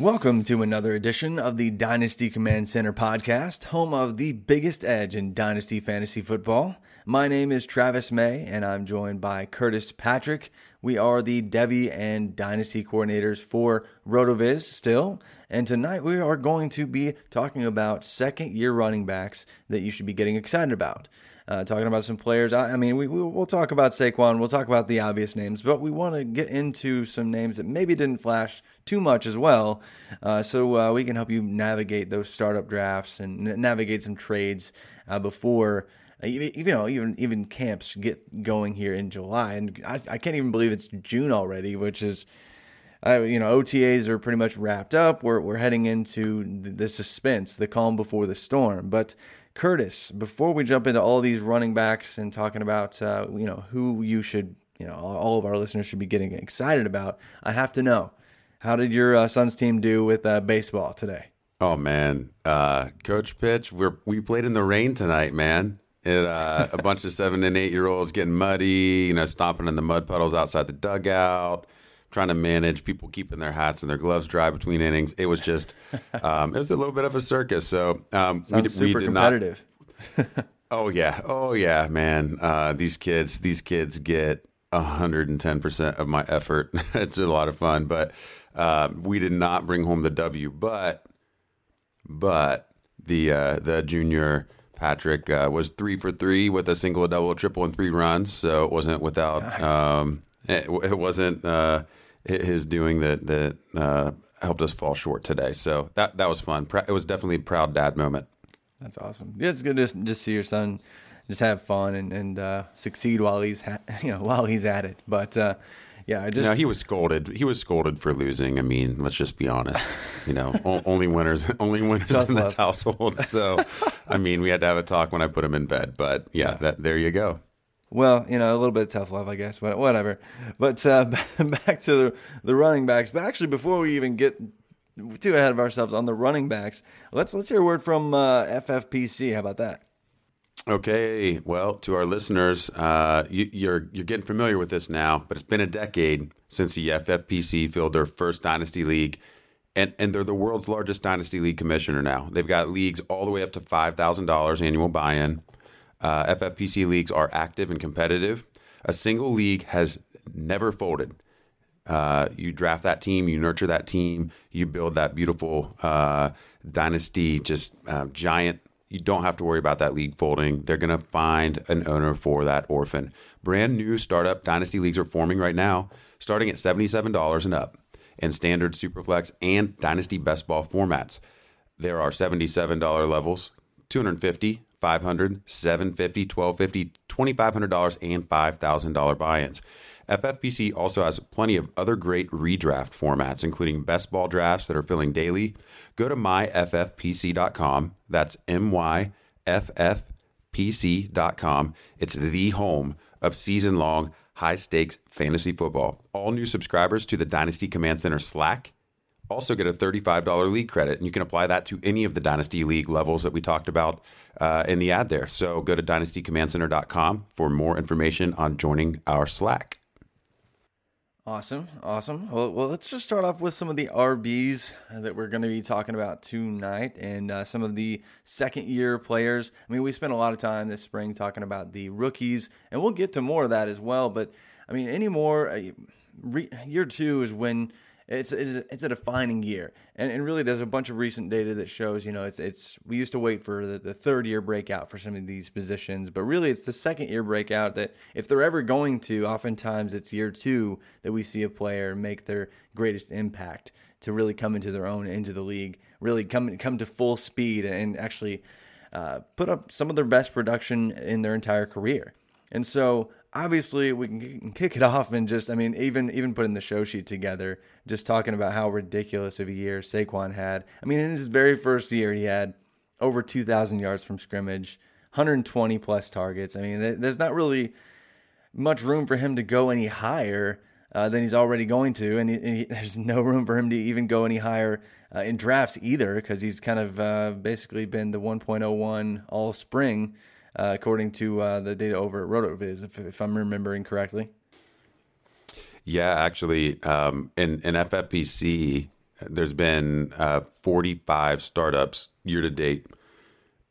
Welcome to another edition of the Dynasty Command Center podcast, home of the biggest edge in Dynasty Fantasy Football. My name is Travis May, and I'm joined by Curtis Patrick. We are the Devy and Dynasty coordinators for RotoViz still, and tonight we are going to be talking about second year running backs that you should be getting excited about uh, talking about some players. I, I mean, we, we, will talk about Saquon, we'll talk about the obvious names, but we want to get into some names that maybe didn't flash too much as well, uh, so uh, we can help you navigate those startup drafts and navigate some trades uh, before. Uh, you know, even even camps get going here in July, and I, I can't even believe it's June already, which is uh, you know, OTAs are pretty much wrapped up. We're, we're heading into the suspense, the calm before the storm. But Curtis, before we jump into all these running backs and talking about uh, you know who you should you know all of our listeners should be getting excited about, I have to know how did your uh, son's team do with uh, baseball today? Oh man, uh, Coach Pitch, we we played in the rain tonight, man. It, uh, a bunch of seven and eight year olds getting muddy, you know, stomping in the mud puddles outside the dugout trying to manage people keeping their hats and their gloves dry between innings. It was just, um, it was a little bit of a circus. So um, we, super we did competitive. not. oh yeah, oh yeah, man. Uh, these kids, these kids get hundred and ten percent of my effort. it's a lot of fun, but uh, we did not bring home the W. But, but the uh, the junior. Patrick uh, was three for three with a single, a double, a triple, and three runs. So it wasn't without. Nice. Um, it, it, wasn't uh, his doing that that uh, helped us fall short today. So that that was fun. It was definitely a proud dad moment. That's awesome. Yeah, it's good to just see your son just have fun and and uh, succeed while he's ha- you know while he's at it. But uh, yeah, I just no, he was scolded. He was scolded for losing. I mean, let's just be honest. You know, only winners, only winners in this household. So, I mean, we had to have a talk when I put him in bed. But yeah, yeah. that there you go. Well, you know, a little bit of tough love, I guess, but whatever. But uh, back to the the running backs. But actually, before we even get too ahead of ourselves on the running backs, let's let's hear a word from uh, FFPC. How about that? Okay, well, to our listeners, uh, you, you're you're getting familiar with this now, but it's been a decade since the FFPC filled their first dynasty league, and and they're the world's largest dynasty league commissioner now. They've got leagues all the way up to five thousand dollars annual buy-in. Uh, FFPC leagues are active and competitive. A single league has never folded. Uh, you draft that team, you nurture that team, you build that beautiful uh, dynasty, just uh, giant you don't have to worry about that league folding. They're going to find an owner for that orphan. Brand new startup dynasty leagues are forming right now, starting at $77 and up in standard superflex and dynasty best ball formats. There are $77 levels, 250, 500, 750, 1250, $2500 and $5000 buy-ins. FFPC also has plenty of other great redraft formats, including best ball drafts that are filling daily. Go to myffpc.com. That's myffpc.com. It's the home of season long, high stakes fantasy football. All new subscribers to the Dynasty Command Center Slack also get a $35 league credit, and you can apply that to any of the Dynasty League levels that we talked about uh, in the ad there. So go to dynastycommandcenter.com for more information on joining our Slack. Awesome, awesome. Well, well, let's just start off with some of the RBs that we're going to be talking about tonight, and uh, some of the second-year players. I mean, we spent a lot of time this spring talking about the rookies, and we'll get to more of that as well. But I mean, anymore, uh, re- year two is when it's it's, it's a defining year, and, and really there's a bunch of recent data that shows you know it's it's we used to wait for the, the third year breakout for some of these positions, but really it's the second year breakout that if they're ever going to, oftentimes it's year two that we see a player make their greatest impact to really come into their own into the league, really come come to full speed and actually uh, put up some of their best production in their entire career. And so obviously we can kick it off and just I mean even even putting the show sheet together, just talking about how ridiculous of a year Saquon had. I mean in his very first year he had over 2,000 yards from scrimmage, 120 plus targets. I mean there's not really much room for him to go any higher uh, than he's already going to, and, he, and he, there's no room for him to even go any higher uh, in drafts either because he's kind of uh, basically been the 1.01 all spring uh, according to uh, the data over at RotoViz, if, if, I'm remembering correctly. Yeah, actually, um, in, in FFPC, there's been uh, 45 startups year to date,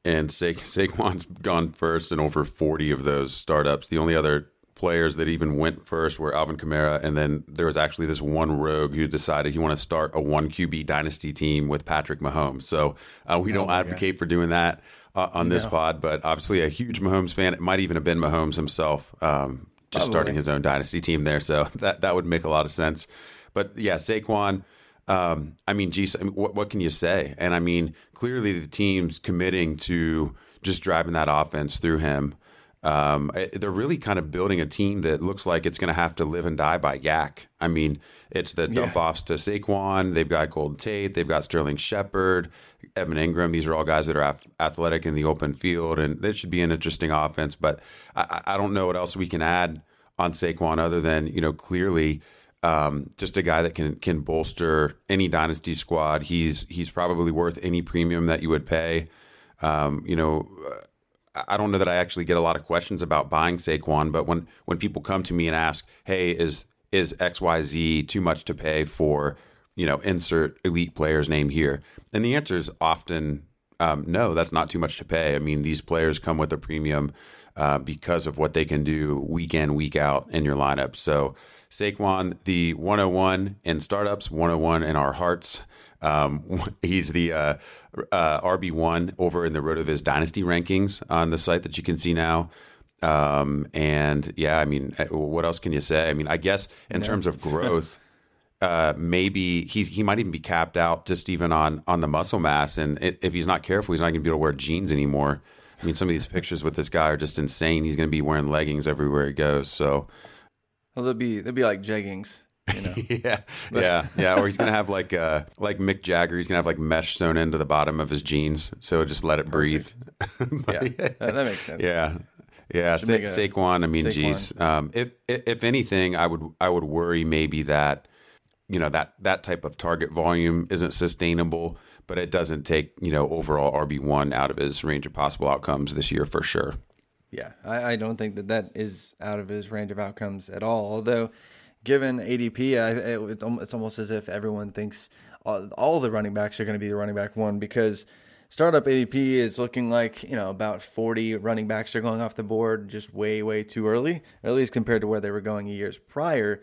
and Sa- Saquon's gone first in over 40 of those startups. The only other players that even went first were Alvin Kamara, and then there was actually this one rogue who decided he wanted to start a one QB dynasty team with Patrick Mahomes. So uh, we oh don't advocate for doing that uh, on this no. pod, but obviously a huge Mahomes fan. It might even have been Mahomes himself, um, just Probably. starting his own dynasty team there. So that that would make a lot of sense. But yeah, Saquon. Um, I mean, geez, I mean, what, what can you say? And I mean, clearly the team's committing to just driving that offense through him. Um, they're really kind of building a team that looks like it's going to have to live and die by YAC. I mean, it's the dump yeah. offs to Saquon. They've got Golden Tate. They've got Sterling Shepard, Evan Engram. These are all guys that are athletic in the open field, and this should be an interesting offense. But I, I don't know what else we can add on Saquon other than you know clearly. Um, just a guy that can can bolster any dynasty squad. He's he's probably worth any premium that you would pay. Um, you know, I don't know that I actually get a lot of questions about buying Saquon, but when when people come to me and ask, "Hey, is is XYZ too much to pay for, you know, insert elite player's name here?" And the answer is often um, no, that's not too much to pay. I mean, these players come with a premium uh, because of what they can do week in, week out in your lineup. So Saquon, the 101 in startups, 101 in our hearts. Um, he's the uh, uh, RB1 over in the RotoViz Dynasty rankings on the site that you can see now. Um, and yeah, I mean, uh, what else can you say? I mean, I guess in no. terms of growth, uh, maybe he he might even be capped out just even on on the muscle mass. And it, if he's not careful, he's not going to be able to wear jeans anymore. I mean, some of these pictures with this guy are just insane. He's going to be wearing leggings everywhere he goes. So, well, they'll be they'll be like jeggings. You know? yeah, yeah, yeah. Or he's gonna have like uh like Mick Jagger. He's gonna have like mesh sewn into the bottom of his jeans, so just let it breathe. yeah, that, that, makes sense. Yeah, yeah. Sa- Saquon. I mean, Saquon. geez. Um, if if anything, I would I would worry maybe that you know that that type of target volume isn't sustainable, but it doesn't take you know overall RB one out of his range of possible outcomes this year for sure. Yeah, I, I don't think that that is out of his range of outcomes at all. Although given ADP, it, it's almost as if everyone thinks all, all the running backs are going to be the running back one because startup ADP is looking like you know about 40 running backs are going off the board just way way too early, at least compared to where they were going years prior.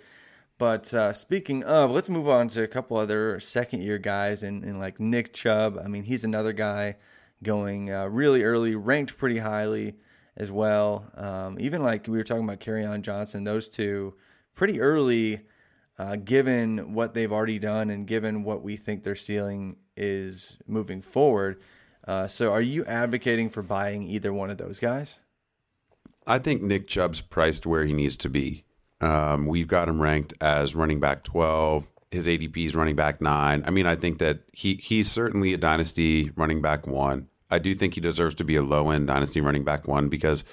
But uh, speaking of, let's move on to a couple other second year guys and, and like Nick Chubb. I mean, he's another guy going uh, really early, ranked pretty highly as well. Um, even like we were talking about Kerryon Johnson, those two pretty early, uh, given what they've already done and given what we think their ceiling is moving forward. Uh, so, are you advocating for buying either one of those guys? I think Nick Chubb's priced where he needs to be. Um, we've got him ranked as running back 12. His ADP is running back nine. I mean, I think that he he's certainly a dynasty running back one. I do think he deserves to be a low end dynasty running back one because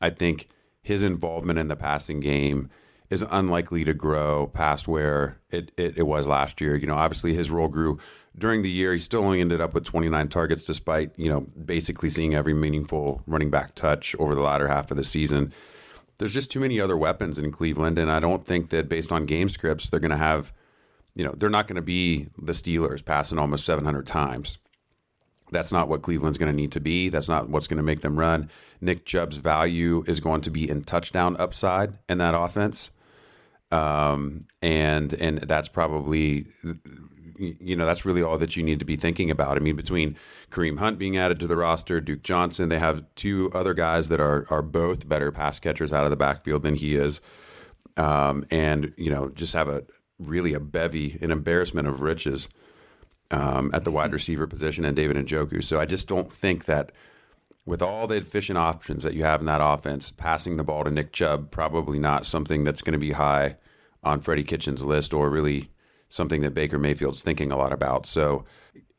I think his involvement in the passing game is unlikely to grow past where it, it, it, was last year. You know, obviously his role grew during the year. He still only ended up with 29 targets despite, you know, basically seeing every meaningful running back touch over the latter half of the season. There's just too many other weapons in Cleveland, and I don't think that based on game scripts, they're going to have, you know, they're not going to be the Steelers passing almost 700 times. That's not what Cleveland's going to need to be. That's not what's going to make them run. Nick Chubb's value is going to be in touchdown upside in that offense. Um, and and that's probably you know that's really all that you need to be thinking about. I mean, between Kareem Hunt being added to the roster, Duke Johnson, they have two other guys that are are both better pass catchers out of the backfield than he is, um, and you know just have a really a bevy, an embarrassment of riches um, at the wide receiver position and David and Njoku. So I just don't think that with all the efficient options that you have in that offense, passing the ball to Nick Chubb probably not something that's going to be high on Freddie Kitchens' list or really something that Baker Mayfield's thinking a lot about. So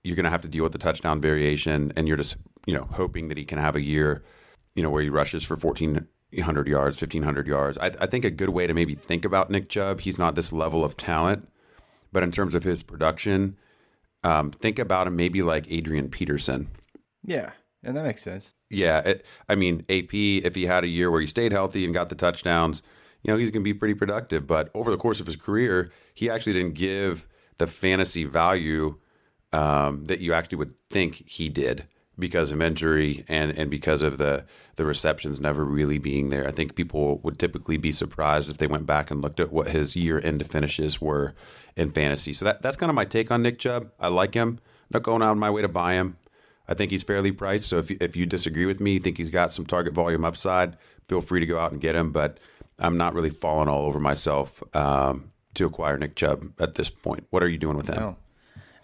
you're going to have to deal with the touchdown variation, and you're just you know hoping that he can have a year, you know, where he rushes for 1,400 yards, 1,500 yards. I, I think a good way to maybe think about Nick Chubb, he's not this level of talent, but in terms of his production, um, think about him maybe like Adrian Peterson. Yeah, and that makes sense. Yeah, it, I mean, AP, if he had a year where he stayed healthy and got the touchdowns, you know, he's going to be pretty productive. But over the course of his career, he actually didn't give the fantasy value um, that you actually would think he did because of injury and, and because of the, the receptions never really being there. I think people would typically be surprised if they went back and looked at what his year end finishes were in fantasy. So that, that's kind of my take on Nick Chubb. I like him. Not going out of my way to buy him. I think he's fairly priced. So if you, if you disagree with me, think he's got some target volume upside, feel free to go out and get him. But I'm not really falling all over myself um, to acquire Nick Chubb at this point. What are you doing with him? No.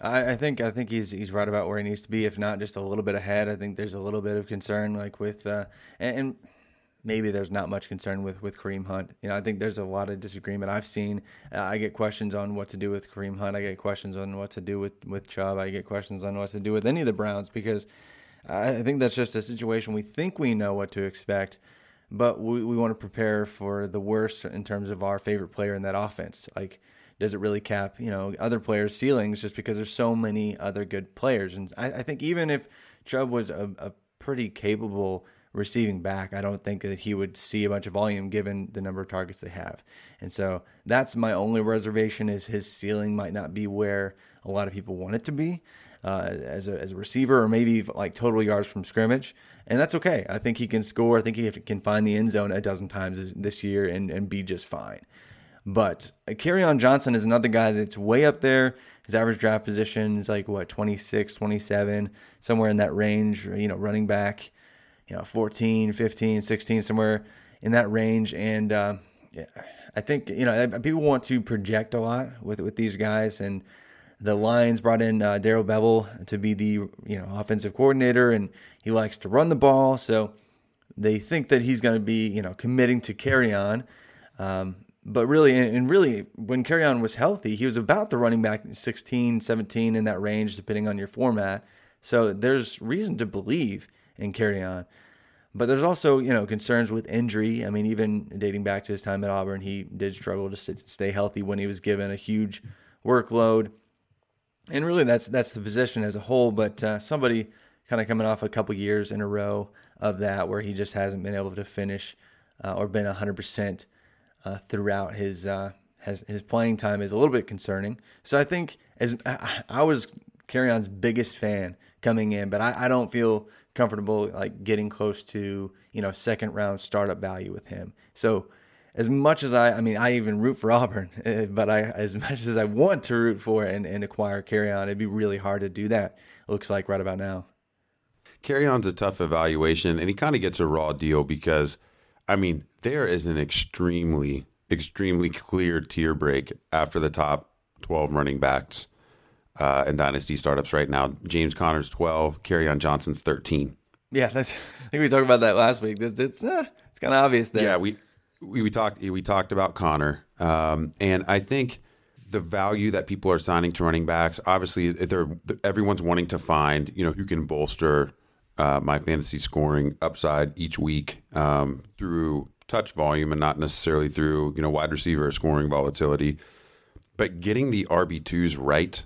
I, think I think he's he's right about where he needs to be, if not just a little bit ahead. I think there's a little bit of concern, like with uh, and, and maybe there's not much concern with with Kareem Hunt. You know, I think there's a lot of disagreement. I've seen. Uh, I get questions on what to do with Kareem Hunt. I get questions on what to do with with Chubb. I get questions on what to do with any of the Browns because I think that's just a situation we think we know what to expect, but we, we want to prepare for the worst in terms of our favorite player in that offense. Like, does it really cap you know other players' ceilings just because there's so many other good players? And I, I think even if Chubb was a, a pretty capable receiving back, I don't think that he would see a bunch of volume given the number of targets they have. And so that's my only reservation is his ceiling might not be where a lot of people want it to be uh, as, a, as a receiver or maybe like total yards from scrimmage. And that's okay. I think he can score. I think he can find the end zone a dozen times this year and, and be just fine. But uh, Kerryon Johnson is another guy that's way up there. His average draft position is like what 26, 27, somewhere in that range, you know, running back you know 14 15 16 somewhere in that range and uh, yeah, i think you know people want to project a lot with with these guys and the lions brought in uh, darrell bevell to be the you know offensive coordinator and he likes to run the ball so they think that he's going to be you know committing to Kerryon um, but really and really when Kerryon was healthy he was about the running back 16 17 in that range depending on your format so there's reason to believe and Kerryon. But there's also, you know, concerns with injury. I mean, even dating back to his time at Auburn, he did struggle to stay healthy when he was given a huge workload. And really, that's that's the position as a whole. But uh, somebody kind of coming off a couple years in a row of that, where he just hasn't been able to finish uh, or been 100% uh, throughout his uh, has, his playing time is a little bit concerning. So I think as I, I was Kerryon's biggest fan coming in, but I, I don't feel comfortable like getting close to you know second round startup value with him. So as much as I, I mean, I even root for Auburn, eh, but I, as much as I want to root for and, and acquire Kerryon, it'd be really hard to do that. Looks like right about now. Kerryon's a tough evaluation, and he kind of gets a raw deal because, I mean, there is an extremely, extremely clear tier break after the top 12 running backs uh, in dynasty startups right now. James Conner's 12, Kerryon Johnson's 13. Yeah, that's. I think we talked about that last week. It's it's, uh, it's kind of obvious there. Yeah, we we, we talked we talked about Conner, um, and I think the value that people are signing to running backs. Obviously, they're everyone's wanting to find you know who can bolster uh, my fantasy scoring upside each week um, through touch volume and not necessarily through you know wide receiver scoring volatility. But getting the RB twos right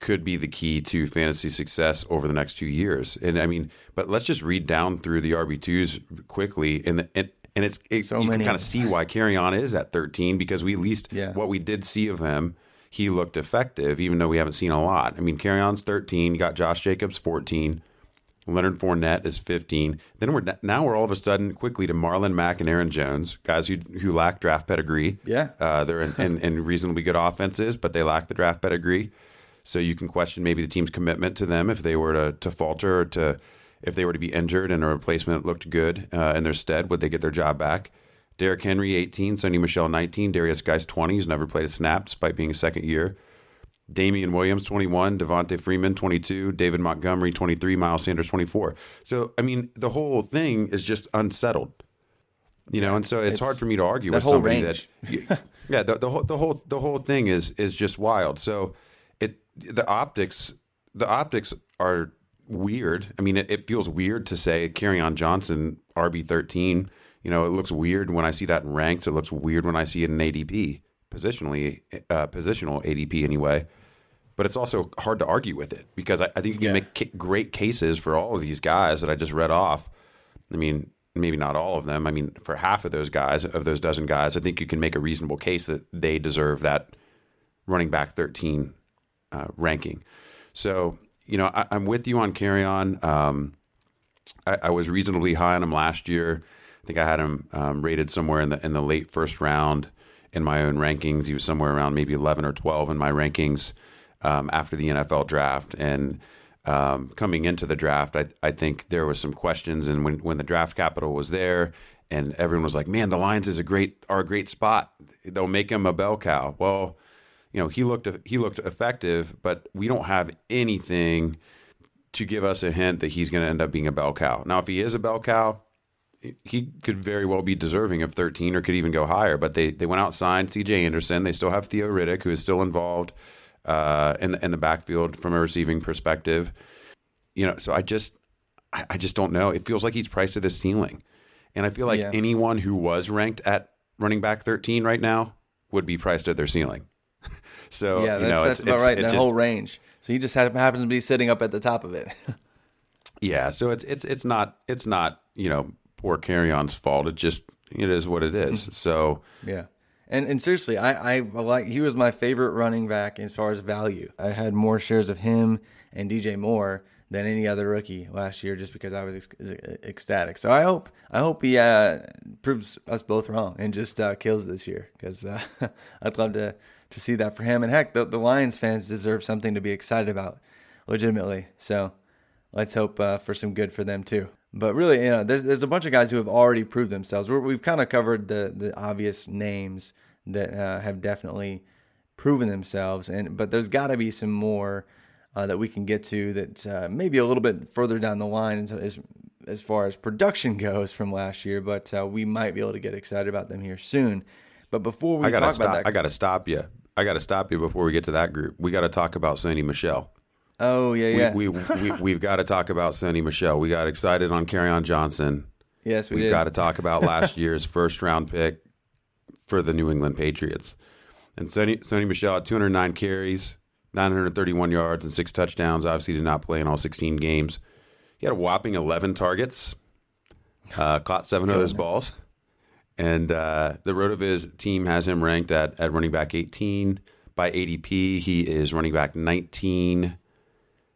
could be the key to fantasy success over the next two years. And I mean, but let's just read down through the RB twos quickly, and the, and and it's it, so you many. can kind of see why Kerryon is at 13 because we at least yeah. what we did see of him, he looked effective, even though we haven't seen a lot. I mean, Kerryon's 13, you got Josh Jacobs 14. Leonard Fournette is 15. Then we're now we're all of a sudden quickly to Marlon Mack and Aaron Jones, guys who who lack draft pedigree. Yeah, uh, they're in, in, in, reasonably good offenses, but they lack the draft pedigree. So you can question maybe the team's commitment to them if they were to, to falter or to if they were to be injured and a replacement looked good uh, in their stead, would they get their job back? Derrick Henry, 18, Sony Michel, 19, Derrius Guice, 20. He's never played a snap despite being a second year. Damien Williams, 21, Devonta Freeman, 22, David Montgomery, 23, Miles Sanders, 24. So, I mean, the whole thing is just unsettled. You know, and so it's, it's hard for me to argue with somebody range. that, yeah, the, the whole the whole the whole thing is is just wild. So, it, the optics the optics are weird. I mean, it, it feels weird to say Kerryon Johnson RB thirteen. You know, it looks weird when I see that in ranks. It looks weird when I see it in ADP positionally, uh, positional ADP anyway. But it's also hard to argue with it because I, I think you can yeah. make great cases for all of these guys that I just read off. I mean, maybe not all of them. I mean, for half of those guys, of those dozen guys, I think you can make a reasonable case that they deserve that running back 13 uh, ranking. So, you know, I, am with you on Kerryon. Um, I, I, was reasonably high on him last year. I think I had him um, rated somewhere in the in the late first round in my own rankings. He was somewhere around maybe 11 or 12 in my rankings um, after the NFL draft. And um, coming into the draft, I, I think there was some questions. And when, when the draft capital was there, and everyone was like, "Man, the Lions is a great are a great spot. They'll make him a bell cow." Well, you know, he looked he looked effective, but we don't have anything to give us a hint that he's going to end up being a bell cow. Now, if he is a bell cow, he could very well be deserving of 13 or could even go higher. But they they went out signed C.J. Anderson. They still have Theo Riddick, who is still involved uh, in the, in the backfield from a receiving perspective. You know, so I just I, I just don't know. It feels like he's priced at his ceiling, and I feel like yeah. anyone who was ranked at running back 13 right now would be priced at their ceiling. So yeah, that's, you know, that's about right. That just, whole range. So he just happens to be sitting up at the top of it. yeah. So it's it's it's not it's not you know poor Kerryon's fault. It just it is what it is. so yeah. And and seriously, I I like he was my favorite running back as far as value. I had more shares of him and DJ Moore than any other rookie last year, just because I was ecstatic. So I hope I hope he uh, proves us both wrong and just uh, kills this year because uh, I'd love to to see that for him. And heck, the, the Lions fans deserve something to be excited about, legitimately. So let's hope uh, for some good for them too. But really, you know, there's, there's a bunch of guys who have already proved themselves. we have kind of covered the the obvious names that uh, have definitely proven themselves, and but there's got to be some more uh, that we can get to that uh, maybe a little bit further down the line as as far as production goes from last year. But uh, we might be able to get excited about them here soon. But before we I talk stop, about that, I got to stop you I got to stop you before we get to that group. We got to talk about Sony Michel. Oh yeah, yeah. We, we, we have got to talk about Sony Michel. We got excited on Kerryon Johnson. Yes, we. We've did. got to talk about last year's first round pick for the New England Patriots. And Sony Sony Michel had 209 carries, 931 yards, and six touchdowns. Obviously, did not play in all 16 games. He had a whopping 11 targets, uh, caught seven of those balls. And uh, the RotoViz team has him ranked at, at running back 18. By ADP, he is running back 19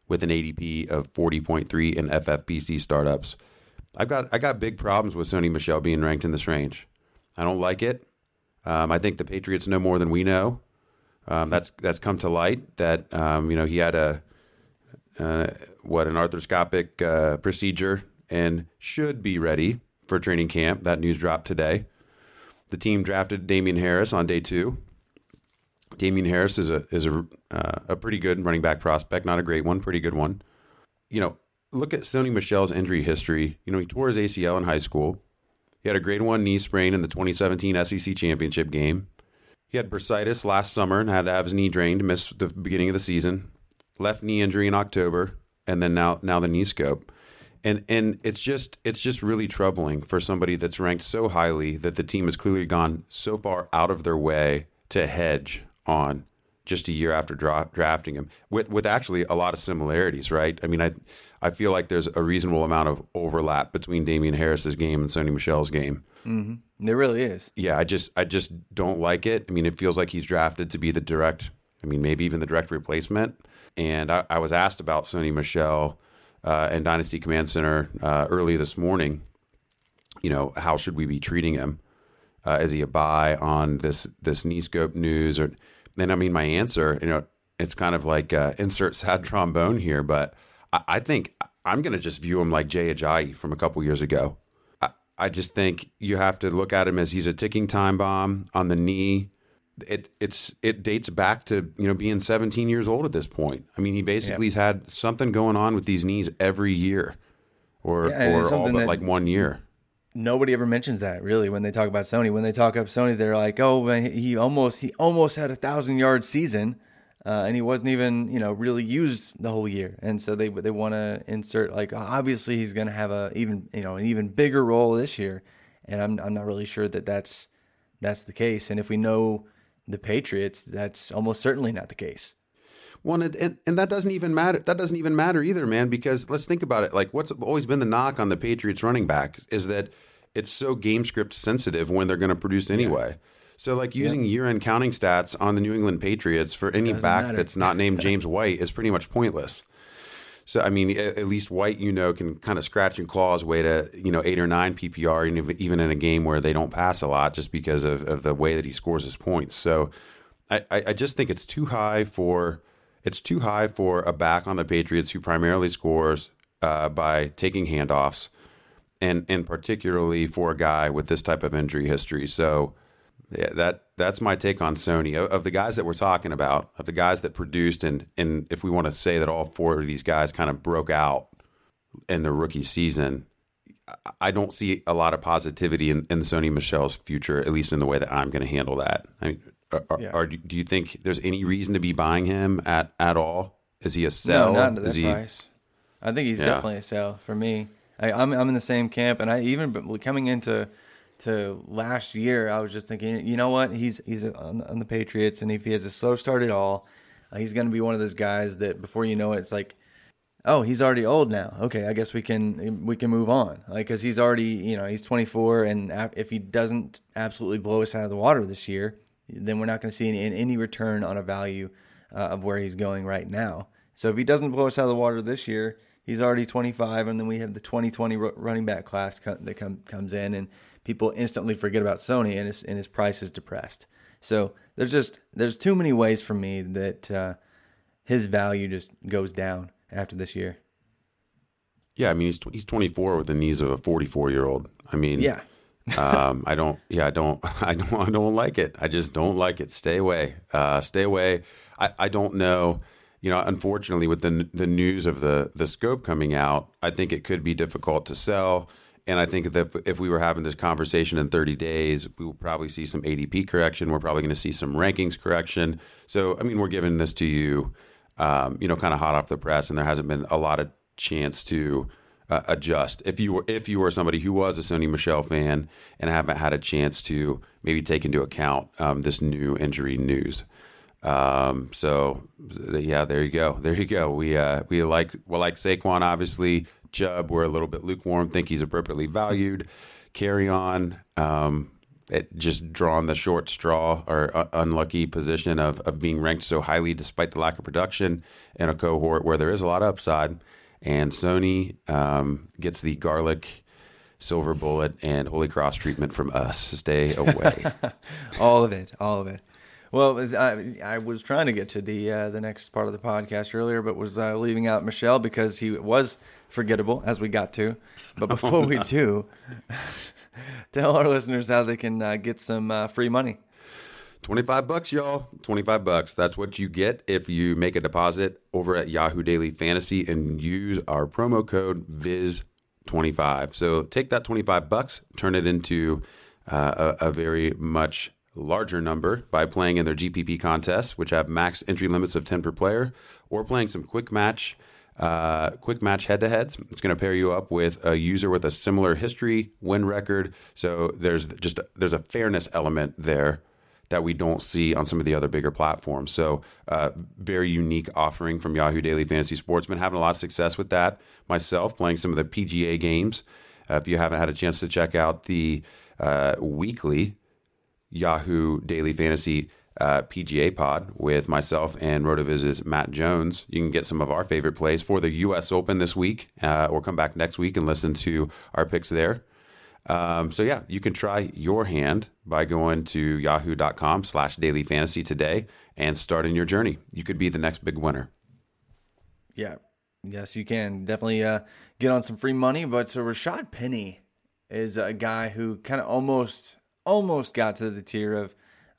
with an ADP of 40.3 in FFPC startups. I've got I got big problems with Sony Michel being ranked in this range. I don't like it. Um, I think the Patriots know more than we know. Um, that's that's come to light that um, you know he had a uh, what an arthroscopic uh, procedure and should be ready for training camp. That news dropped today. The team drafted Damien Harris on day two. Damien Harris is a is a uh, a pretty good running back prospect, not a great one, pretty good one. You know, look at Sony Michel's injury history. You know, he tore his ACL in high school. He had a grade one knee sprain in the 2017 SEC championship game. He had bursitis last summer and had to have his knee drained, missed the beginning of the season. Left knee injury in October, and then now now the knee scope. And and it's just it's just really troubling for somebody that's ranked so highly that the team has clearly gone so far out of their way to hedge on just a year after dra- drafting him with with actually a lot of similarities, right? I mean, I I feel like there's a reasonable amount of overlap between Damien Harris's game and Sony Michel's game. Mm-hmm. There really is. Yeah, I just I just don't like it. I mean, it feels like he's drafted to be the direct. I mean, maybe even the direct replacement. And I, I was asked about Sony Michel uh, and Dynasty Command Center uh, early this morning. You know, how should we be treating him? Uh, is he a buy on this this knee scope news? Or then I mean, my answer, you know, it's kind of like uh, insert sad trombone here, but I, I think I'm going to just view him like Jay Ajayi from a couple years ago. I, I just think you have to look at him as he's a ticking time bomb on the knee. It it's it dates back to you know being 17 years old at this point. I mean, he basically has had something going on with these knees every year, or Yeah, or all but like one year. Nobody ever mentions that really when they talk about Sony. When they talk up Sony, they're like, "Oh, man, he almost he almost had a thousand yard season, uh, and he wasn't even you know really used the whole year." And so they they want to insert like obviously he's going to have a even you know an even bigger role this year, and I'm I'm not really sure that that's that's the case. And if we know the Patriots, that's almost certainly not the case. Well, and, and that doesn't even matter. That doesn't even matter either, man. Because let's think about it. Like, what's always been the knock on the Patriots running back is that it's so game script sensitive when they're going to produce anyway. So, like using year-end counting stats on the New England Patriots for any back matter. that's not named James White is pretty much pointless. So, I mean, at, least White, you know, can kind of scratch and claw his way to you know eight or nine PPR, even in a game where they don't pass a lot, just because of, of the way that he scores his points. So, I, I I just think it's too high for it's too high for a back on the Patriots who primarily scores uh, by taking handoffs, and and particularly for a guy with this type of injury history. So yeah, that that's my take on Sony. Of, of the guys that we're talking about, of the guys that produced, and and if we want to say that all four of these guys kind of broke out in the rookie season, I- don't see a lot of positivity in, in Sony Michel's future, at least in the way that I'm going to handle that. I mean, are, Yeah. are- do you think there's any reason to be buying him at, at all? Is he a sell? No, not at Is that he, price. I think he's Yeah. definitely a sell for me. I, I'm I'm in the same camp, and I even coming into to last year, I was just thinking, you know what? He's he's on, on the Patriots, and if he has a slow start at all, uh, he's going to be one of those guys that before you know it, it's like, oh, he's already old now. Okay, I guess we can we can move on. Like, because he's already you know he's 24, and if he doesn't absolutely blow us out of the water this year, then we're not going to see any any return on a value uh, of where he's going right now. So if he doesn't blow us out of the water this year, he's already 25, and then we have the 2020 running back class that come, comes in, and people instantly forget about Sony, and his and his price is depressed. So there's just there's too many ways for me that uh, his value just goes down after this year. yeah, I mean, he's, he's 24 with the knees of a 44 year old. I mean, Yeah, um, I don't, yeah, I don't, I don't, I don't like it. I just don't like it. Stay away. Uh, stay away. I, I don't know. You know, unfortunately, with the the news of the the scope coming out, I think it could be difficult to sell. And I think that if we were having this conversation in 30 days, we will probably see some ADP correction. We're probably going to see some rankings correction. So, I mean, we're giving this to you, um, you know, kind of hot off the press, and there hasn't been a lot of chance to uh, adjust. If you were if you were somebody who was a Sony Michel fan and haven't had a chance to maybe take into account um, this new injury news. Um, so yeah, there you go. There you go. We uh, we like well like Saquon obviously. Chubb, we're a little bit lukewarm. Think he's appropriately valued. Kerryon. Um, it just drawn the short straw or uh, unlucky position of, of being ranked so highly despite the lack of production in a cohort where there is a lot of upside. And Sony um, gets the garlic, silver bullet, and Holy Cross treatment from us. Stay away. all of it, all of it. Well, I, I was trying to get to the uh, the next part of the podcast earlier, but was uh, leaving out Michel because he was forgettable as we got to. But before we do, tell our listeners how they can uh, get some uh, free money. 25 bucks, y'all. 25 bucks. That's what you get if you make a deposit over at Yahoo Daily Fantasy and use our promo code VIZ25. So take that 25 bucks, turn it into uh, a, a very much larger number by playing in their GPP contests, which have max entry limits of 10 per player, or playing some quick match. Uh, quick match head to heads. It's going to pair you up with a user with a similar history, win record. So there's just there's a fairness element there that we don't see on some of the other bigger platforms. So, uh, very unique offering from Yahoo Daily Fantasy Sports. Been having a lot of success with that myself, playing some of the PGA games. Uh, if you haven't had a chance to check out the uh, weekly Yahoo Daily Fantasy uh, PGA pod with myself and RotoViz's Matt Jones. You can get some of our favorite plays for the U.S. Open this week, uh, or come back next week and listen to our picks there. Um, so yeah, you can try your hand by going to yahoo.com slash daily fantasy today and starting your journey. You could be the next big winner. Yeah. Yes, you can definitely uh, get on some free money. But so Rashaad Penny is a guy who kind of almost almost got to the tier of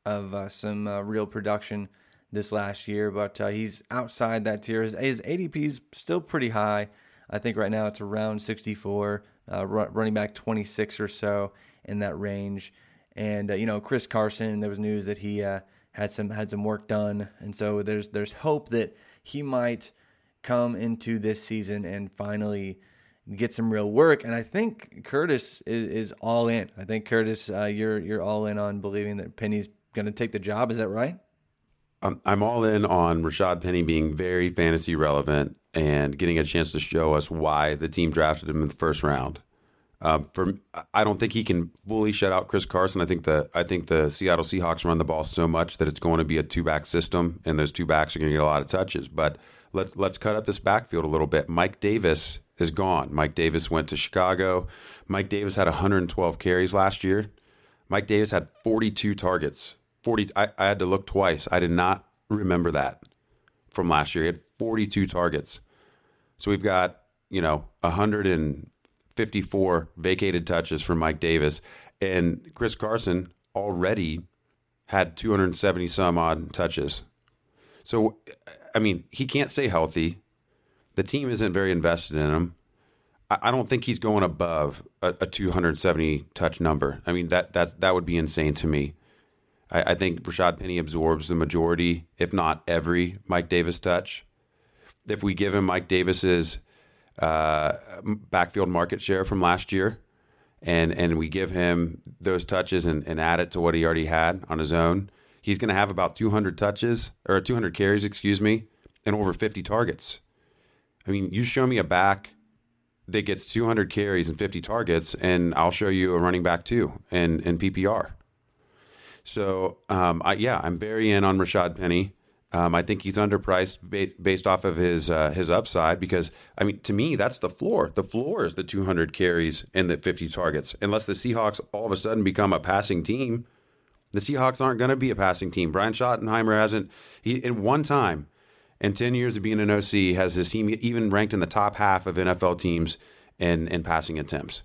of uh, some uh, real production this last year, but uh, he's outside that tier. His, his ADP is still pretty high. I think right now it's around 64, uh, running back 26 or so in that range. And uh, you know, Chris Carson, there was news that he uh, had some had some work done, and so there's there's hope that he might come into this season and finally get some real work. And I think Curtis is, is all in. I think Curtis, uh, you're you're all in on believing that Penny's going to take the job. Is that right? Um, I'm all in on Rashaad Penny being very fantasy relevant and getting a chance to show us why the team drafted him in the first round. Um, for I don't think he can fully shut out Chris Carson. I think the I think the Seattle Seahawks run the ball so much that it's going to be a two back system, and those two backs are going to get a lot of touches. But let's let's cut up this backfield a little bit. Mike Davis is gone. Mike Davis went to Chicago. Mike Davis had 112 carries last year. Mike Davis had 42 targets. 40. I, I had to look twice. I did not remember that from last year. He had 42 targets. So we've got you know 154 vacated touches for Mike Davis, and Chris Carson already had 270 some odd touches. So, I mean, he can't stay healthy. The team isn't very invested in him. I, don't think he's going above a, a 270 touch number. I mean, that that that would be insane to me. I, I think Rashaad Penny absorbs the majority, if not every, Mike Davis touch. If we give him Mike Davis's uh, backfield market share from last year, and and we give him those touches and, and add it to what he already had on his own, he's going to have about 200 touches or 200 carries, excuse me, and over 50 targets. I mean, you show me a back that gets 200 carries and 50 targets, and I'll show you a running back too in, in PPR. So, um, I, yeah, I'm very in on Rashaad Penny. Um, I think he's underpriced ba- based off of his uh, his upside because I mean to me that's the floor. The floor is the 200 carries and the 50 targets. Unless the Seahawks all of a sudden become a passing team, the Seahawks aren't going to be a passing team. Brian Schottenheimer hasn't he in one time in 10 years of being an OC, has his team even ranked in the top half of NFL teams in, in passing attempts.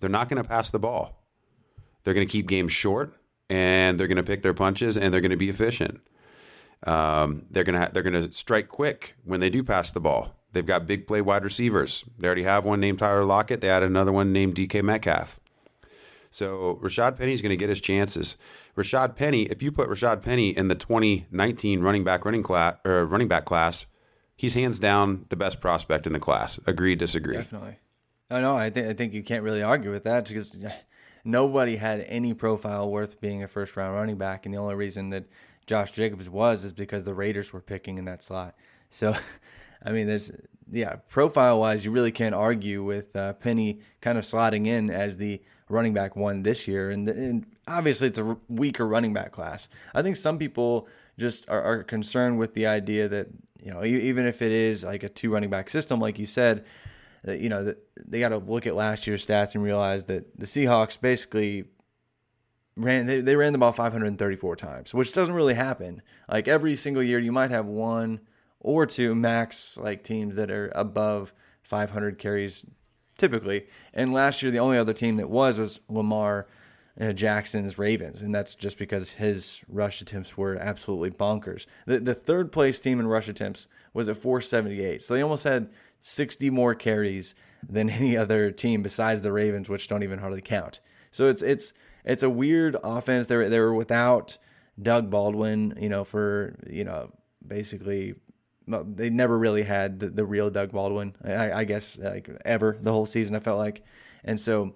They're not going to pass the ball. They're going to keep games short, and they're going to pick their punches, and they're going to be efficient. Um, they're going to ha- they're going to strike quick when they do pass the ball. They've got big play wide receivers. They already have one named Tyler Lockett. They added another one named DK Metcalf. So Rashaad Penny is going to get his chances. Rashaad Penny, if you put Rashaad Penny in the 2019 running back running class or running back class, he's hands down the best prospect in the class. Agree, disagree? Definitely. No, no, I think I think you can't really argue with that because nobody had any profile worth being a first round running back, and the only reason that Josh Jacobs was is because the Raiders were picking in that slot. So, I mean, there's yeah, profile wise, you really can't argue with uh, Penny kind of slotting in as the running back one this year. And, and obviously, it's a weaker running back class. I think some people just are, are concerned with the idea that, you know, even if it is like a two running back system, like you said, that, you know, that they got to look at last year's stats and realize that the Seahawks basically ran they, they ran the ball 534 times, which doesn't really happen. Like every single year, you might have one or two max like teams that are above 500 carries typically. And last year, the only other team that was was Lamar uh, Jackson's Ravens, and that's just because his rush attempts were absolutely bonkers. The the third place team in rush attempts was at 478, so they almost had 60 more carries than any other team besides the Ravens, which don't even hardly count. So it's it's it's a weird offense. They were, they were without Doug Baldwin, you know, for you know basically they never really had the, the real Doug Baldwin, I, I, guess, like ever the whole season. I felt like, and so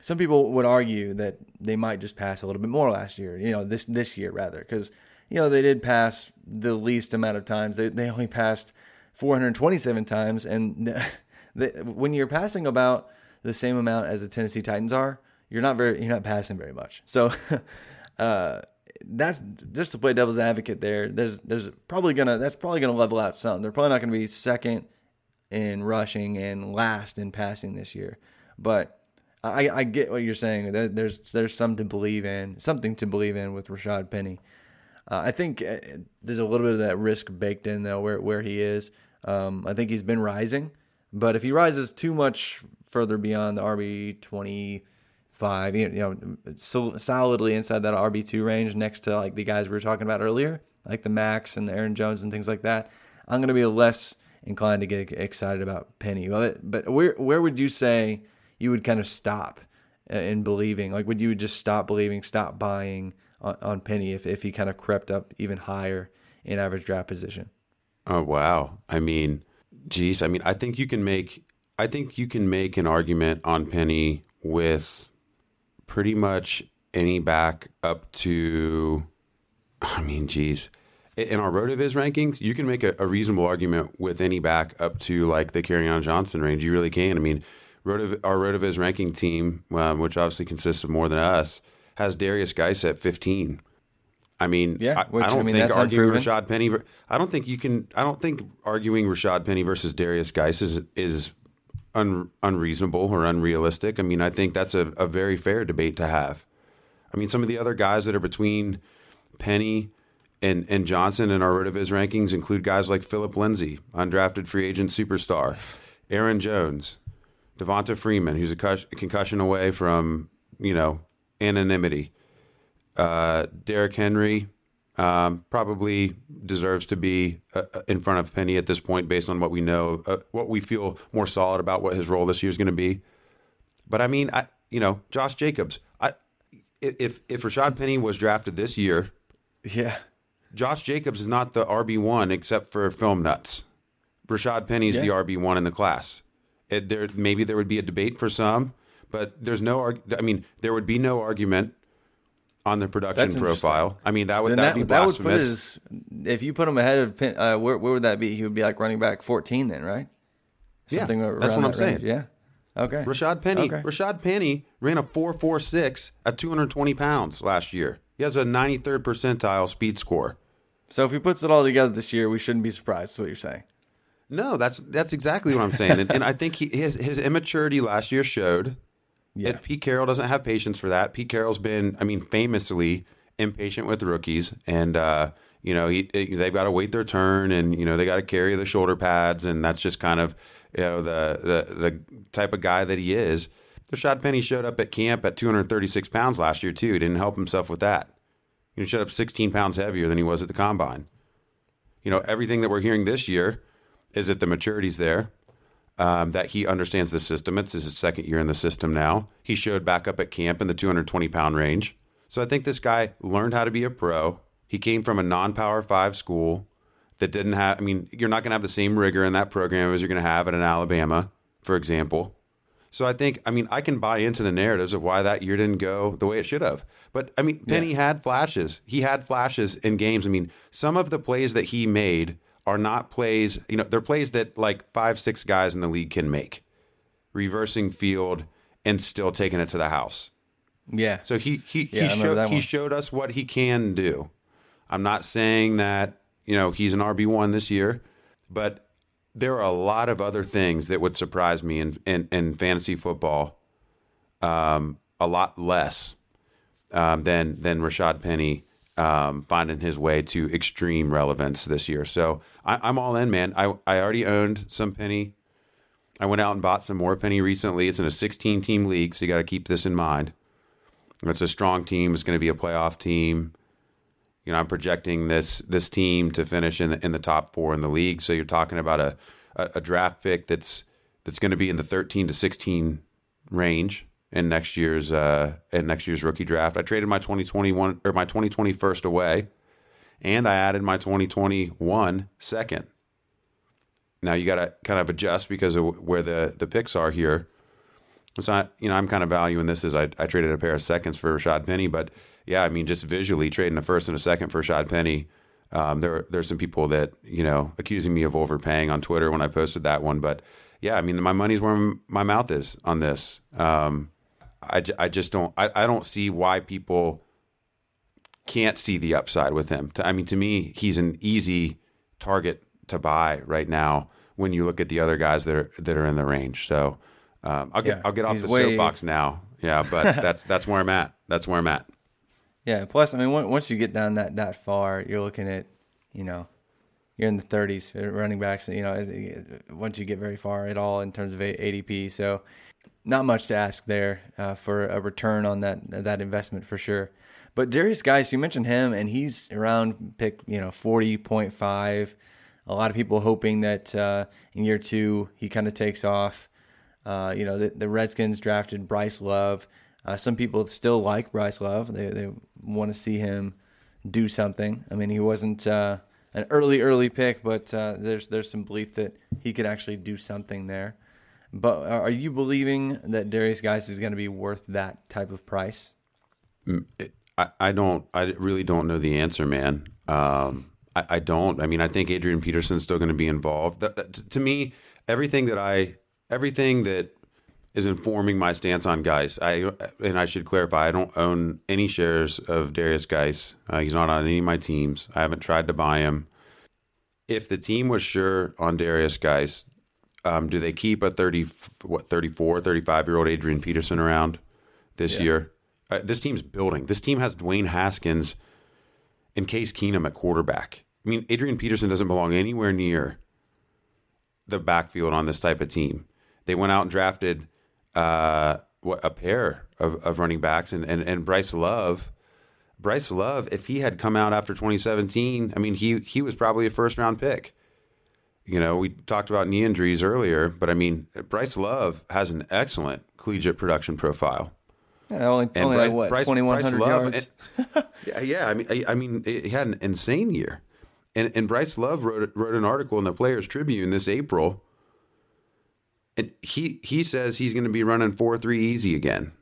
some people would argue that they might just pass a little bit more last year, you know, this this year rather, because you know they did pass the least amount of times. They they only passed 427 times, and they, when you're passing about the same amount as the Tennessee Titans are, you're not very you're not passing very much. So. uh, that's just to play devil's advocate there. There's there's probably gonna that's probably gonna level out some. They're probably not gonna be second in rushing and last in passing this year. But I, I get what you're saying. There's there's some to believe in, something to believe in with Rashaad Penny. Uh, I think uh, there's a little bit of that risk baked in though, where where he is. Um, I think he's been rising, but if he rises too much further beyond the RB twenty five, you know, so solidly inside that RB two range, next to like the guys we were talking about earlier, like the Max and the Aaron Jones and things like that. I'm going to be less inclined to get excited about Penny. But but where where would you say you would kind of stop uh, in believing? Like, would you just stop believing, stop buying on, on Penny if if he kind of crept up even higher in average draft position? Oh wow! I mean, geez, I mean, I think you can make I think you can make an argument on Penny with pretty much any back up to, I mean, geez. In our RotoViz rankings, you can make a, a reasonable argument with any back up to like the Kerryon Johnson range. You really can. I mean, Rotiv- our RotoViz ranking team, um, which obviously consists of more than us, has Darius Guice at 15. I mean, yeah, I, which, I don't I mean, think arguing unproven. Rashaad Penny. I don't think you can. I don't think arguing Rashaad Penny versus Darius Guice is is un, unreasonable or unrealistic. I mean, I think that's a, a very fair debate to have. I mean, some of the other guys that are between Penny and, and Johnson in our RotoViz rankings include guys like Philip Lindsay, undrafted free agent superstar, Aaron Jones, Devonta Freeman, who's a, cus- a concussion away from, you know, anonymity, uh, Henry, um, probably deserves to be uh, uh, in front of Penny at this point, based on what we know, uh, what we feel more solid about what his role this year is going to be. But I mean, I you know, Josh Jacobs. I if if Rashaad Penny was drafted this year, yeah, Josh Jacobs is not the RB one except for film nuts. Rashaad Penny is Yeah. the RB one in the class. It, there maybe there would be a debate for some, but there's no. arg- I mean, there would be no argument on the production profile. I mean, that would that that, be that would put his. If you put him ahead of Penn, uh, where where would that be? He would be like running back 14 then, right? Yeah, that's what I'm that saying. range, Yeah. Okay. Rashaad Penny. Okay. Rashaad Penny ran a 4.46 at 220 pounds last year. He has a 93rd percentile speed score. So if he puts it all together this year, we shouldn't be surprised. Is what you're saying? No, that's that's exactly what I'm saying, and, and I think he, his his immaturity last year showed. Yeah. Pete Carroll doesn't have patience for that. Pete Carroll's been, I mean, famously impatient with rookies, and uh, you know he they've got to wait their turn, and you know they got to carry the shoulder pads, and that's just kind of you know the the the type of guy that he is. Rashaad Penny showed up at camp at 236 pounds last year too. He didn't help himself with that. He showed up 16 pounds heavier than he was at the combine. You know everything that we're hearing this year is that the maturity's there um, that he understands the system. It's his second year in the system now. He showed back up at camp in the 220 pound range. So I think this guy learned how to be a pro. He came from a non power five school that didn't have, I mean, you're not going to have the same rigor in that program as you're going to have at an Alabama, for example. So I think, I mean, I can buy into the narratives of why that year didn't go the way it should have. But I mean, Penny had flashes. He had flashes in games. I mean, some of the plays that he made are not plays, you know, they're plays that like five, six guys in the league can make, reversing field and still taking it to the house. Yeah. So he he Yeah, he showed he showed us what he can do. I'm not saying that you know he's an RB one this year, but there are a lot of other things that would surprise me in in, in fantasy football. Um, a lot less. um, than than Rashaad Penny um, finding his way to extreme relevance this year. So I, am all in, man. I I already owned some Penny. I went out and bought some more Penny recently. It's in a 16 team league, so you got to keep this in mind. It's a strong team. It's going to be a playoff team. You know, I'm projecting this this team to finish in the in the top four in the league. So you're talking about a a, a draft pick that's that's going to be in the 13 to 16 range in next year's uh, in next year's rookie draft. I traded my 2021 or my 2020 first away, and I added my 2021 second. Now you got to kind of adjust because of where the the picks are here. So I, you know, I'm kind of valuing this as I, I traded a pair of seconds for Rashaad Penny, but yeah, I mean, just visually trading a first and a second for Rashaad Penny. Um, there, there's some people that you know accusing me of overpaying on Twitter when I posted that one, but yeah, I mean, my money's where my mouth is on this. Um, I, I just don't I, I don't see why people can't see the upside with him. I mean, to me, he's an easy target to buy right now when you look at the other guys that are that are in the range. So um, I'll get yeah, I'll get off the way... soapbox now. Yeah, but that's that's where I'm at. That's where I'm at. Yeah. Plus, I mean, once you get down that that far, you're looking at, you know, you're in the 30s running backs. You know, once you get very far at all in terms of ADP, so not much to ask there uh, for a return on that that investment for sure. But Darius Guice, you mentioned him, and he's around pick you know 40.5. A lot of people hoping that uh, in year two he kind of takes off. Uh, you know, the, the, Redskins drafted Bryce Love. Uh, some people still like Bryce Love. They they want to see him do something. I mean, he wasn't uh, an early early pick, but uh, there's there's some belief that he could actually do something there. But are you believing that Darius Guice is going to be worth that type of price? Mm, I, I don't. I really don't know the answer, man. Um, I, I, don't. I mean, I think Adrian Peterson's still going to be involved. That, that, to me, everything that I, everything that is informing my stance on Guice. I and I should clarify, I don't own any shares of Darius Guice. Uh, he's not on any of my teams. I haven't tried to buy him. If the team was sure on Darius Guice, um, do they keep a 30, what, 34, 35 year old Adrian Peterson around this yeah. year? Uh, this team's building. This team has Dwayne Haskins and Case Keenum at quarterback. I mean, Adrian Peterson doesn't belong anywhere near the backfield on this type of team. They went out and drafted uh, what, a pair of, of running backs and, and, and Bryce Love. Bryce Love, if he had come out after 2017, I mean, he he was probably a first round pick. You know, we talked about knee injuries earlier, but I mean, Bryce Love has an excellent collegiate production profile. Yeah, only, and only Bryce, like, what twenty one hundred yards. And, yeah, yeah, I mean, I, I, mean, he had an insane year, and and Bryce Love wrote wrote an article in the Players Tribune this April, and he he says he's going to be running four three easy again.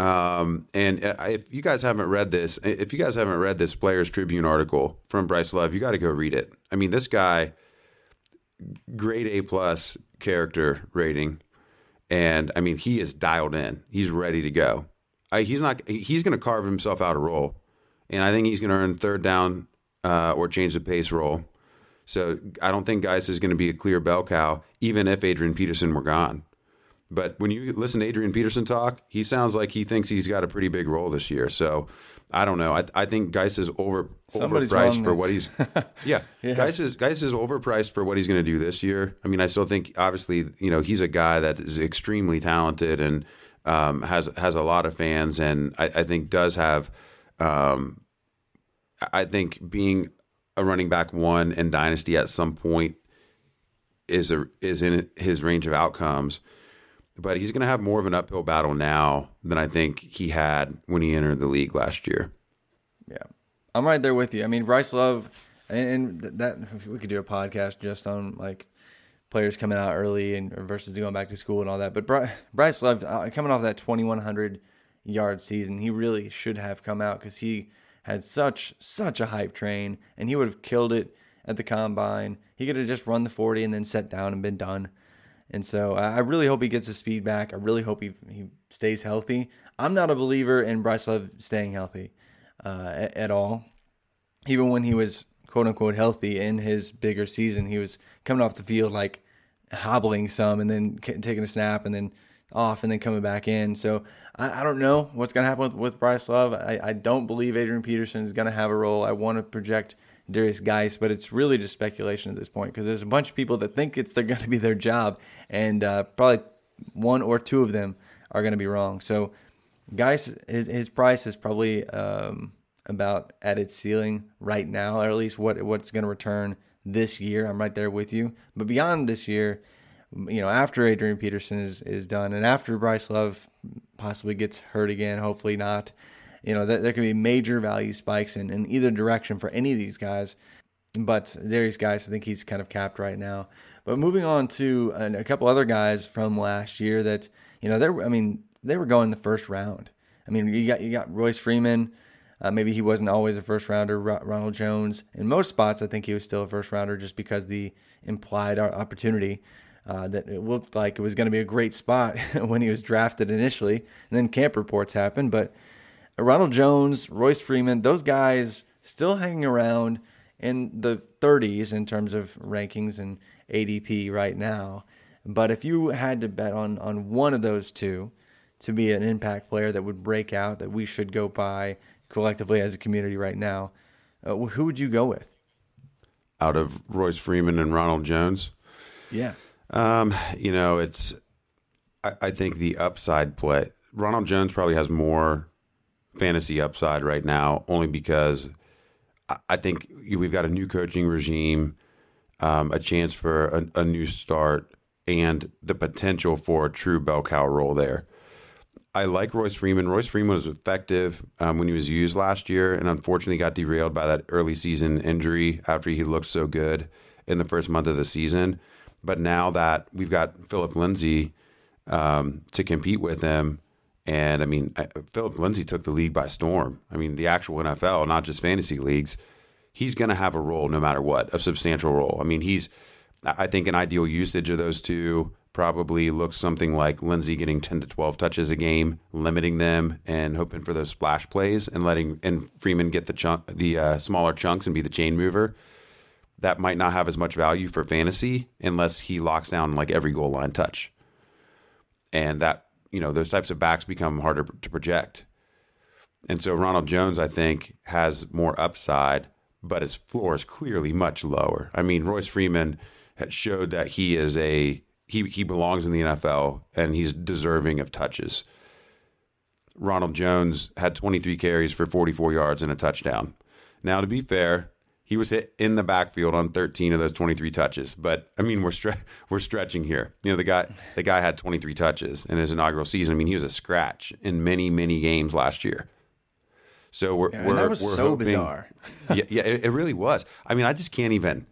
Um, and uh, if you guys haven't read this, if you guys haven't read this Players Tribune article from Bryce Love, you got to go read it. I mean, this guy grade A plus character rating, and I mean he is dialed in. He's ready to go. I, he's not. He's going to carve himself out a role, and I think he's going to earn third down uh, or change the pace role. So I don't think Guice is going to be a clear bell cow, even if Adrian Peterson were gone. But when you listen to Adrian Peterson talk, he sounds like he thinks he's got a pretty big role this year. So I don't know. I, I think Guice is over Somebody's overpriced for what he's. yeah, yeah. Guice is Guice is overpriced for what he's going to do this year. I mean, I still think obviously you know he's a guy that is extremely talented and um, has has a lot of fans, and I, I think does have. Um, I think being a running back one in dynasty at some point is a is in his range of outcomes but he's going to have more of an uphill battle now than I think he had when he entered the league last year. Yeah, I'm right there with you. I mean, Bryce Love, and, and that we could do a podcast just on like players coming out early and versus going back to school and all that. But Bryce Love uh, coming off that 2100 yard season, he really should have come out because he had such such a hype train, and he would have killed it at the combine. He could have just run the 40 and then sat down and been done. And so I really hope he gets his speed back. I really hope he, he stays healthy. I'm not a believer in Bryce Love staying healthy uh, at, at, all. Even when he was quote unquote healthy in his bigger season, he was coming off the field like hobbling some and then taking a snap and then off and then coming back in. So I, I don't know what's going to happen with, with Bryce Love. I, I don't believe Adrian Peterson is going to have a role. I want to project Darius Guice, but it's really just speculation at this point because there's a bunch of people that think it's they're going to be their job, and uh, probably one or two of them are going to be wrong. So Guice, his his price is probably um, about at its ceiling right now, or at least what what's going to return this year. I'm right there with you. But beyond this year, you know, after Adrian Peterson is is done, and after Bryce Love possibly gets hurt again, hopefully not. You know, there, there can be major value spikes in, in either direction for any of these guys. But Darius Guice, I think he's kind of capped right now. But moving on to a, couple other guys from last year that, you know, they're, I mean, they were going the first round. I mean, you got you got Royce Freeman. Uh, maybe he wasn't always a first rounder. Ronald Jones. In most spots, I think he was still a first rounder just because the implied opportunity uh, that it looked like it was going to be a great spot when he was drafted initially. And then camp reports happened. But Ronald Jones, Royce Freeman, those guys still hanging around in the 30s in terms of rankings and ADP right now. But if you had to bet on, on one of those two to be an impact player that would break out, that we should go by collectively as a community right now, uh, who would you go with? Out of Royce Freeman and Ronald Jones? Yeah. Um, you know, it's, I, I think the upside play, Ronald Jones probably has more fantasy upside right now, only because I think we've got a new coaching regime, um, a chance for a, a, new start, and the potential for a true bell cow role there. I like Royce Freeman. Royce Freeman was effective um, when he was used last year, and unfortunately got derailed by that early season injury after he looked so good in the first month of the season. But now that we've got Philip Lindsay um, to compete with him, and I mean, Philip Lindsay took the league by storm. I mean, the actual NFL, not just fantasy leagues. He's going to have a role no matter what, a substantial role. I mean, he's, I think, an ideal usage of those two probably looks something like Lindsay getting 10 to 12 touches a game, limiting them and hoping for those splash plays and letting and Freeman get the chunk, the uh, smaller chunks and be the chain mover. That might not have as much value for fantasy unless he locks down like every goal line touch. And that you know those types of backs become harder to project. And so Ronald Jones, I think, has more upside, but his floor is clearly much lower. I mean, Royce Freeman showed that he is a he he belongs in the NFL and he's deserving of touches. Ronald Jones had 23 carries for 44 yards and a touchdown. Now, to be fair, he was hit in the backfield on 13 of those 23 touches. But I mean, we're stre- we're stretching here. You know, the guy the guy had 23 touches in his inaugural season. I mean, he was a scratch in many many games last year. So we're yeah, we're, that was we're so hoping, bizarre. yeah, yeah, it, it, really was. I mean, I just can't even.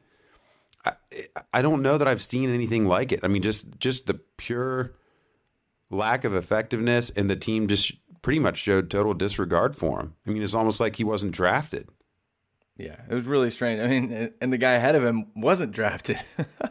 I, I don't know that I've seen anything like it. I mean, just just the pure lack of effectiveness, and the team just pretty much showed total disregard for him. I mean, it's almost like he wasn't drafted. Yeah, it was really strange. I mean, and the guy ahead of him wasn't drafted.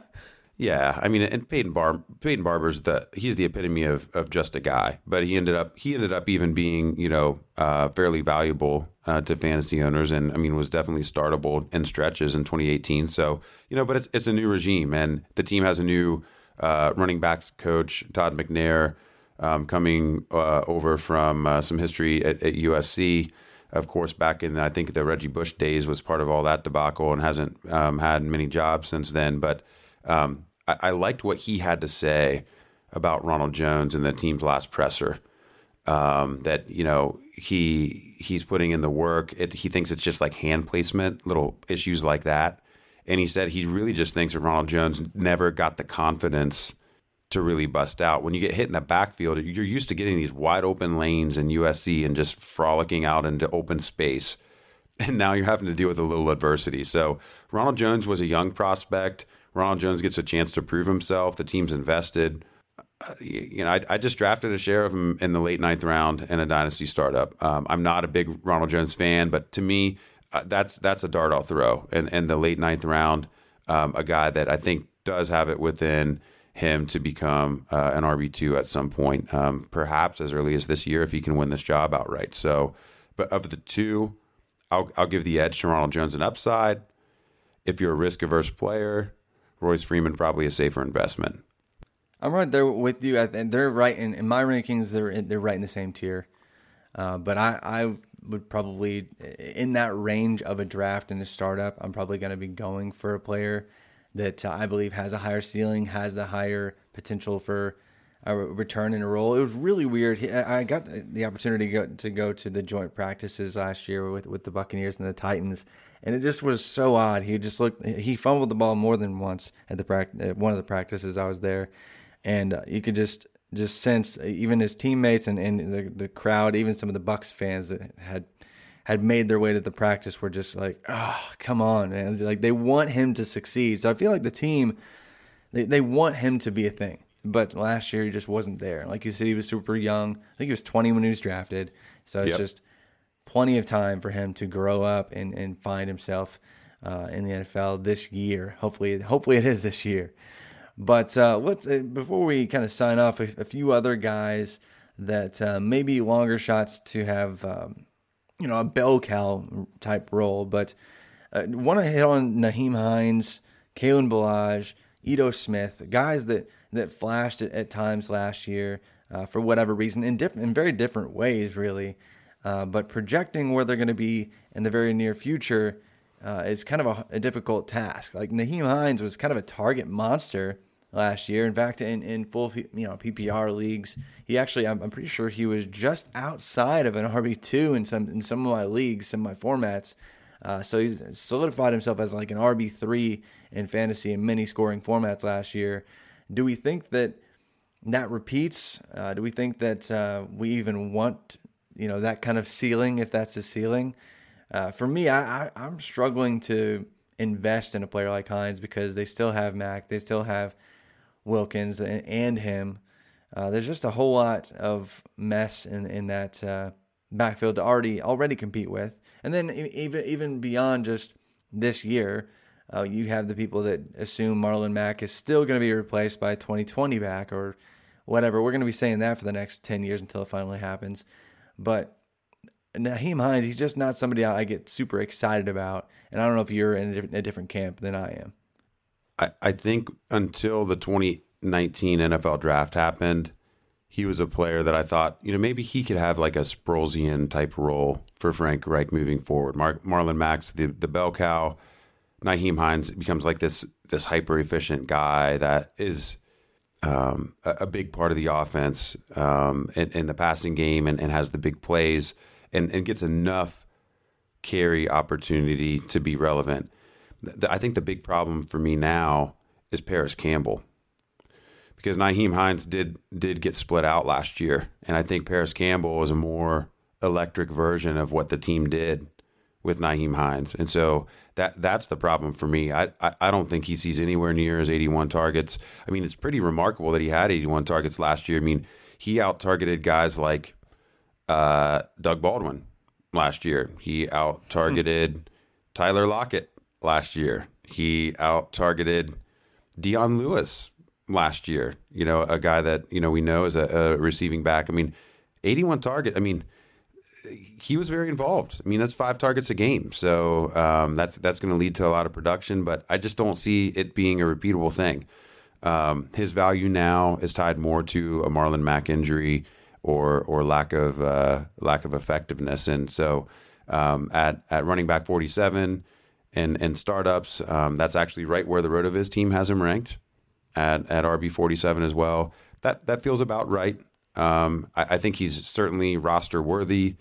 yeah, I mean, and Peyton Bar Peyton Barber's the he's the epitome of, of just a guy, but he ended up he ended up even being you know uh, fairly valuable uh, to fantasy owners, and I mean was definitely startable in stretches in 2018. So you know, but it's it's a new regime, and the team has a new uh, running backs coach, Todd McNair, um, coming uh, over from uh, some history at, at USC of course, back in I think the Reggie Bush days was part of all that debacle and hasn't um, had many jobs since then. But um, I, I, liked what he had to say about Ronald Jones in the team's last presser. Um, that you know he he's putting in the work. It, he thinks it's just like hand placement, little issues like that. And he said he really just thinks that Ronald Jones never got the confidence to really bust out. When you get hit in the backfield, you're used to getting these wide open lanes in USC and just frolicking out into open space. And now you're having to deal with a little adversity. So Ronald Jones was a young prospect. Ronald Jones gets a chance to prove himself. The team's invested. Uh, you know, I, I, just drafted a share of him in the late ninth round in a dynasty startup. Um, I'm not a big Ronald Jones fan, but to me, uh, that's that's a dart I'll throw in, in the late ninth round. Um, a guy that I think does have it within him to become uh, an RB2 at some point, um, perhaps as early as this year if he can win this job outright. So, but of the two, I'll, I'll give the edge to Ronald Jones an upside. If you're a risk averse player, Royce Freeman probably a safer investment. I'm right there with you. Think they're right in, in my rankings. They're in, they're right in the same tier. Uh, but I, I would probably in that range of a draft and a startup. I'm probably going to be going for a player that uh, I believe has a higher ceiling, has the higher potential for a return in a role. It was really weird. I got the opportunity to go, to go to the joint practices last year with with the Buccaneers and the Titans, and it just was so odd. He just looked. He fumbled the ball more than once at the practice. One of the practices I was there, and uh, you could just just sense even his teammates and, and the the crowd, even some of the Bucks fans that had had made their way to the practice were just like, oh, come on, man. It's like they want him to succeed. So I feel like the team, they, they want him to be a thing. But last year he just wasn't there. Like you said, he was super young. I think he was 20 when he was drafted. So it's yep. just plenty of time for him to grow up and, and find himself uh, in the NFL this year. Hopefully, hopefully it is this year. But uh, let's uh, before we kind of sign off, a, a few other guys that uh, maybe longer shots to have, um, you know, a bell cow type role. But uh, want to hit on Nyheim Hines, Kalen Ballage, Ito Smith, guys that that flashed at, at times last year uh, for whatever reason in different in very different ways, really. Uh, but projecting where they're going to be in the very near future uh, is kind of a, a, difficult task. Like Nyheim Hines was kind of a target monster last year. In fact, in, in full you know PPR leagues, he actually I'm, I'm pretty sure he was just outside of an RB two in some in some of my leagues, some of my formats. Uh, so he's solidified himself as like an RB three in fantasy and many scoring formats last year. Do we think that that repeats? Uh, do we think that uh, we even want you know that kind of ceiling if that's a ceiling? Uh, for me, I, I I'm struggling to invest in a player like Hines because they still have Mack, they still have Wilkins and, and him. Uh, there's just a whole lot of mess in in that uh, backfield to already already compete with, and then even even beyond just this year, uh, you have the people that assume Marlon Mack is still going to be replaced by 2020 back or whatever. We're going to be saying that for the next 10 years until it finally happens. But Nyheim Hines, he's just not somebody I get super excited about, and I don't know if you're in a different camp than I am. I, I think until the 2019 NFL draft happened, he was a player that I thought, you know, maybe he could have like a Sproulsian type role for Frank Reich moving forward. Mar- Marlon Mack's the, the bell cow. Nyheim Hines becomes like this this hyper efficient guy that is um, a, a, big part of the offense um, in, in, the passing game and, and has the big plays and, and gets enough carry opportunity to be relevant. I think the big problem for me now is Parris Campbell because Nyheim Hines did did get split out last year, and I think Parris Campbell was a more electric version of what the team did with Nyheim Hines, and so that that's the problem for me. I, I, I don't think he sees anywhere near his 81 targets. I mean, it's pretty remarkable that he had 81 targets last year. I mean, he out targeted guys like uh, Doug Baldwin last year. He out targeted hmm. Tyler Lockett last year. He out targeted Dion Lewis last year. You know, a guy that you know we know is a, a receiving back. I mean, 81 target. I mean, he was very involved. I mean, that's five targets a game, so um, that's that's going to lead to a lot of production. But I just don't see it being a repeatable thing. Um, his value now is tied more to a Marlon Mack injury or or lack of uh, lack of effectiveness, and so um, at at running back 47 and and startups. Um, that's actually right where the RotoViz team has him ranked at at RB forty seven as well. That that feels about right. Um, I, I, think he's certainly roster worthy.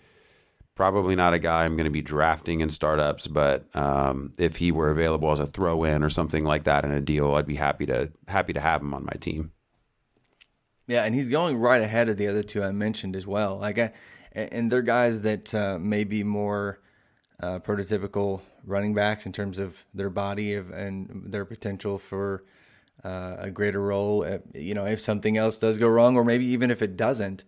Probably not a guy I'm going to be drafting in startups, but um, if he were available as a throw in or something like that in a deal, I'd be happy to happy to have him on my team. Yeah, and he's going right ahead of the other two I mentioned as well. Like, I, and they're guys that uh, may be more uh, prototypical running backs in terms of their body of, and their potential for uh, a greater role. If, you know, if something else does go wrong, or maybe even if it doesn't.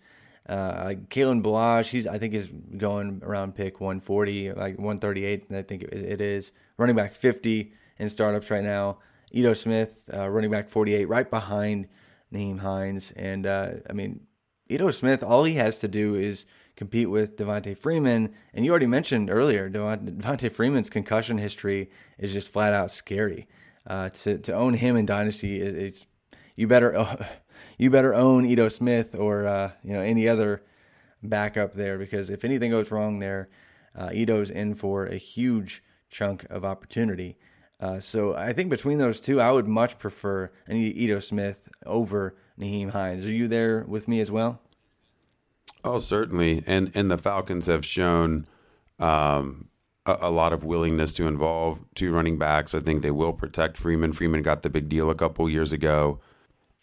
Uh, Kalen Ballage, he's I think is going around pick 140, like 138, I think it is. Running back 50 in startups right now. Ito Smith, uh, running back 48, right behind Nyheim Hines. And uh, I mean, Ito Smith, all he has to do is compete with Devonta Freeman. And you already mentioned earlier, Devonta Freeman's concussion history is just flat out scary. Uh, to to own him in Dynasty, it's you better you better own Ito Smith or uh, you know any other backup there because if anything goes wrong there, uh, Ito's in for a huge chunk of opportunity. Uh, so I think between those two, I would much prefer Ito Smith over Nyheim Hines. Are you there with me as well? Oh, certainly. And and the Falcons have shown um, a, a, lot of willingness to involve two running backs. I think they will protect Freeman. Freeman got the big deal a couple years ago,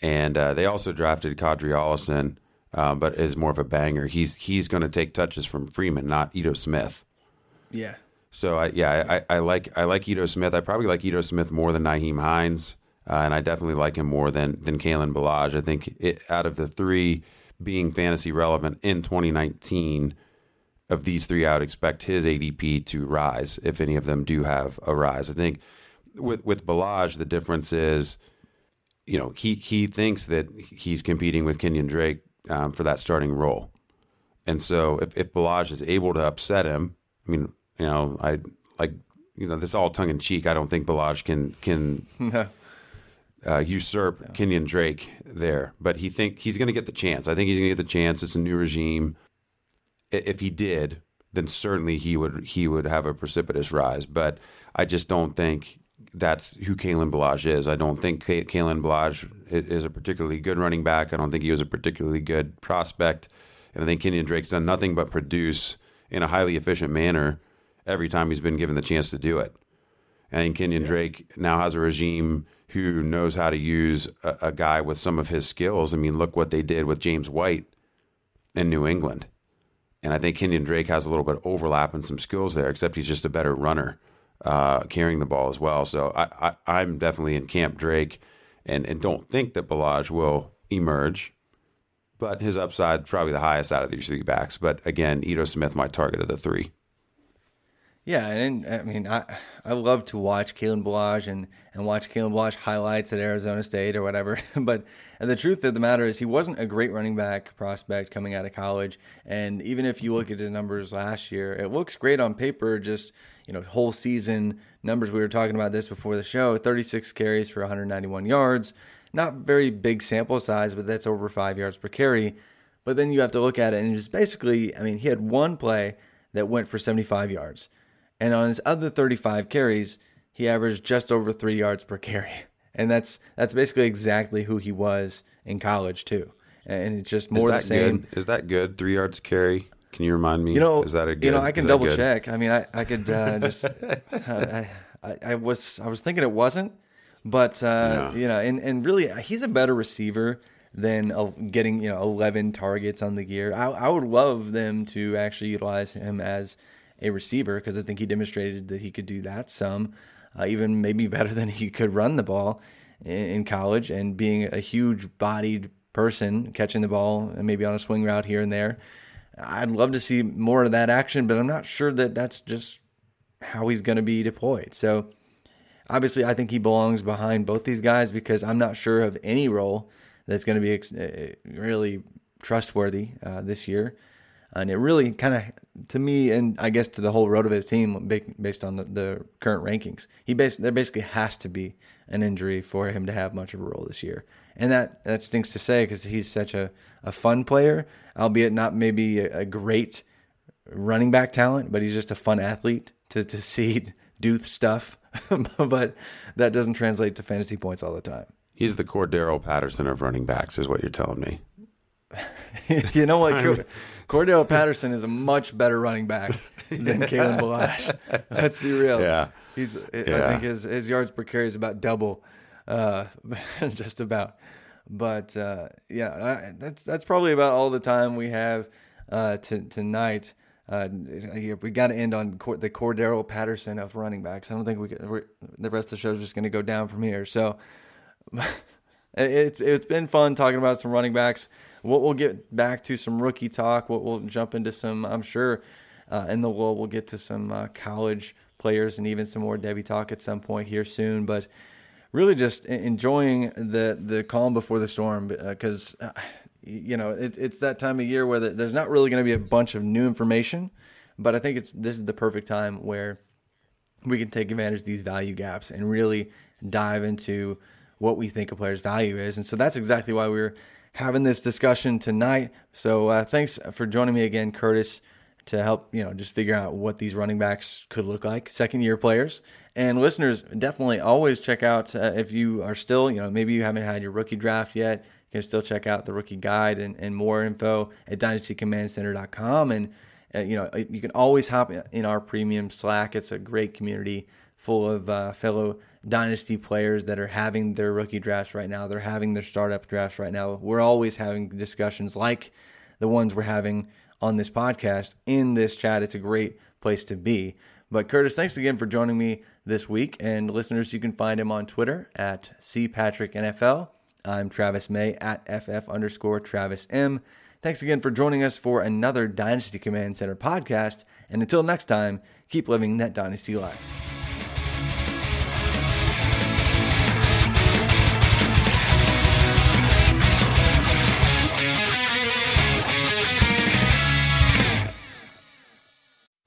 and uh, they also drafted Qadree Ollison, uh, but is more of a banger. He's he's going to take touches from Freeman, not Ito Smith. Yeah. So I, yeah, I, I like I like Ito Smith. I probably like Ito Smith more than Nyheim Hines, uh, and I definitely like him more than than Kalen Ballage. I think it, out of the three being fantasy relevant in 2019, of these three, I would expect his ADP to rise if any of them do have a rise. I think with with Ballage, the difference is, you know, he he thinks that he's competing with Kenyon Drake um, for that starting role, and so if if Ballage is able to upset him, I mean you know, I like you know this all tongue in cheek. I don't think Ballage can can uh, usurp no. Kenyon Drake there, but he think he's going to get the chance. I think he's going to get the chance. It's a new regime. If he did, then certainly he would he would have a precipitous rise. But I just don't think that's who Kalen Ballage is. I don't think Kalen Ballage is a particularly good running back. I don't think he was a particularly good prospect. And I think Kenyon Drake's done nothing but produce in a highly efficient manner every time he's been given the chance to do it. And Kenyon yeah. Drake now has a regime who knows how to use a, a, guy with some of his skills. I mean, look what they did with James White in New England. And I think Kenyon Drake has a little bit of overlap and some skills there, except he's just a better runner, uh, carrying the ball as well. So I, I, am definitely in camp Drake and, and don't think that Ballage will emerge. But his upside probably the highest out of these three backs. But again, Ito Smith, my target of the three. Yeah, and I mean, I I love to watch Kalen Ballage and, and watch Kalen Ballage highlights at Arizona State or whatever. but the truth of the matter is, he wasn't a great running back prospect coming out of college. And even if you look at his numbers last year, it looks great on paper. Just you know, whole season numbers. We were talking about this before the show: 36 carries for 191 yards. Not very big sample size, but that's over five yards per carry. But then you have to look at it, and just basically, I mean, he had one play that went for 75 yards. And on his other 35 carries, he averaged just over three yards per carry. And that's that's basically exactly who he was in college too. And it's just more the same. Good? Is that good? Three yards carry? Can you remind me? You know, is that a good? You know, I can double check. I mean, I I could uh, just. I, I, I, was I was thinking it wasn't, but uh, yeah. you know, and and really, he's a better receiver than uh, getting you know 11 targets on the year. I I would love them to actually utilize him as a receiver because I think he demonstrated that he could do that some, uh, even maybe better than he could run the ball in, in college. And being a huge bodied person, catching the ball and maybe on a swing route here and there, I'd love to see more of that action, but I'm not sure that that's just how he's going to be deployed. So obviously, I think he belongs behind both these guys because I'm not sure of any role that's going to be ex- uh, really trustworthy uh, this year and it really kind of to me and I guess to the whole Rotoviz team based on the, the current rankings. He basically there basically has to be an injury for him to have much of a role this year, and that that stinks to say because he's such a, a fun player, albeit not maybe a, a, great running back talent, but he's just a fun athlete to to see do stuff, but that doesn't translate to fantasy points all the time. He's the Cordarrelle Patterson of running backs, is what you're telling me. you know what? Cordarrelle Patterson is a much better running back than Kalen Ballage. Let's be real. Yeah. He's. Yeah. I think his his yards per carry is about double, uh, just about. But uh, yeah, that's that's probably about all the time we have uh, to, tonight. Uh, we got to end on the Cordarrelle Patterson of running backs. I don't think we the rest of the show is just going to go down from here. So it's it's been fun talking about some running backs. We'll, we'll get back to some rookie talk. We'll, we'll jump into some, I'm sure, uh, in the lull, we'll get to some uh, college players and even some more Devy talk at some point here soon. But really just enjoying the, the calm before the storm because, uh, you know, it, it's that time of year where there's not really going to be a bunch of new information. But I think it's this is the perfect time where we can take advantage of these value gaps and really dive into what we think a player's value is. And so that's exactly why we are having this discussion tonight. So uh, thanks for joining me again, Curtis, to help you know just figure out what these running backs could look like, second year players. And listeners, definitely always check out uh, if you are still you know maybe you haven't had your rookie draft yet. You can still check out the rookie guide and, and more info at dynastycommandcenter.com. And uh, you know you can always hop in our premium Slack. It's a great community full of uh, fellow dynasty players that are having their rookie drafts right now. They're having their startup drafts right now. We're always having discussions like the ones we're having on this podcast in this chat. It's a great place to be. But Curtis, thanks again for joining me this week. And listeners, you can find him on Twitter at cpatricknfl. I'm Travis May at ff underscore Travis M. Thanks again for joining us for another Dynasty Command Center podcast. And until next time, keep living that Dynasty life.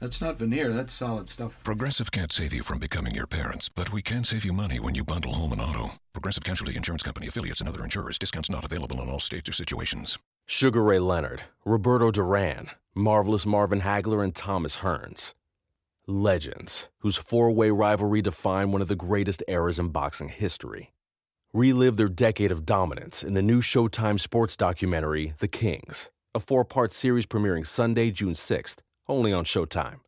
That's not veneer, that's solid stuff. Progressive can't save you from becoming your parents, but we can save you money when you bundle home and auto. Progressive Casualty Insurance Company affiliates and other insurers. Discounts not available in all states or situations. Sugar Ray Leonard, Roberto Duran, Marvelous Marvin Hagler, and Thomas Hearns. Legends, whose four way rivalry defined one of the greatest eras in boxing history. Relive their decade of dominance in the new Showtime sports documentary, The Kings, a four part series premiering Sunday, June 6th only on Showtime.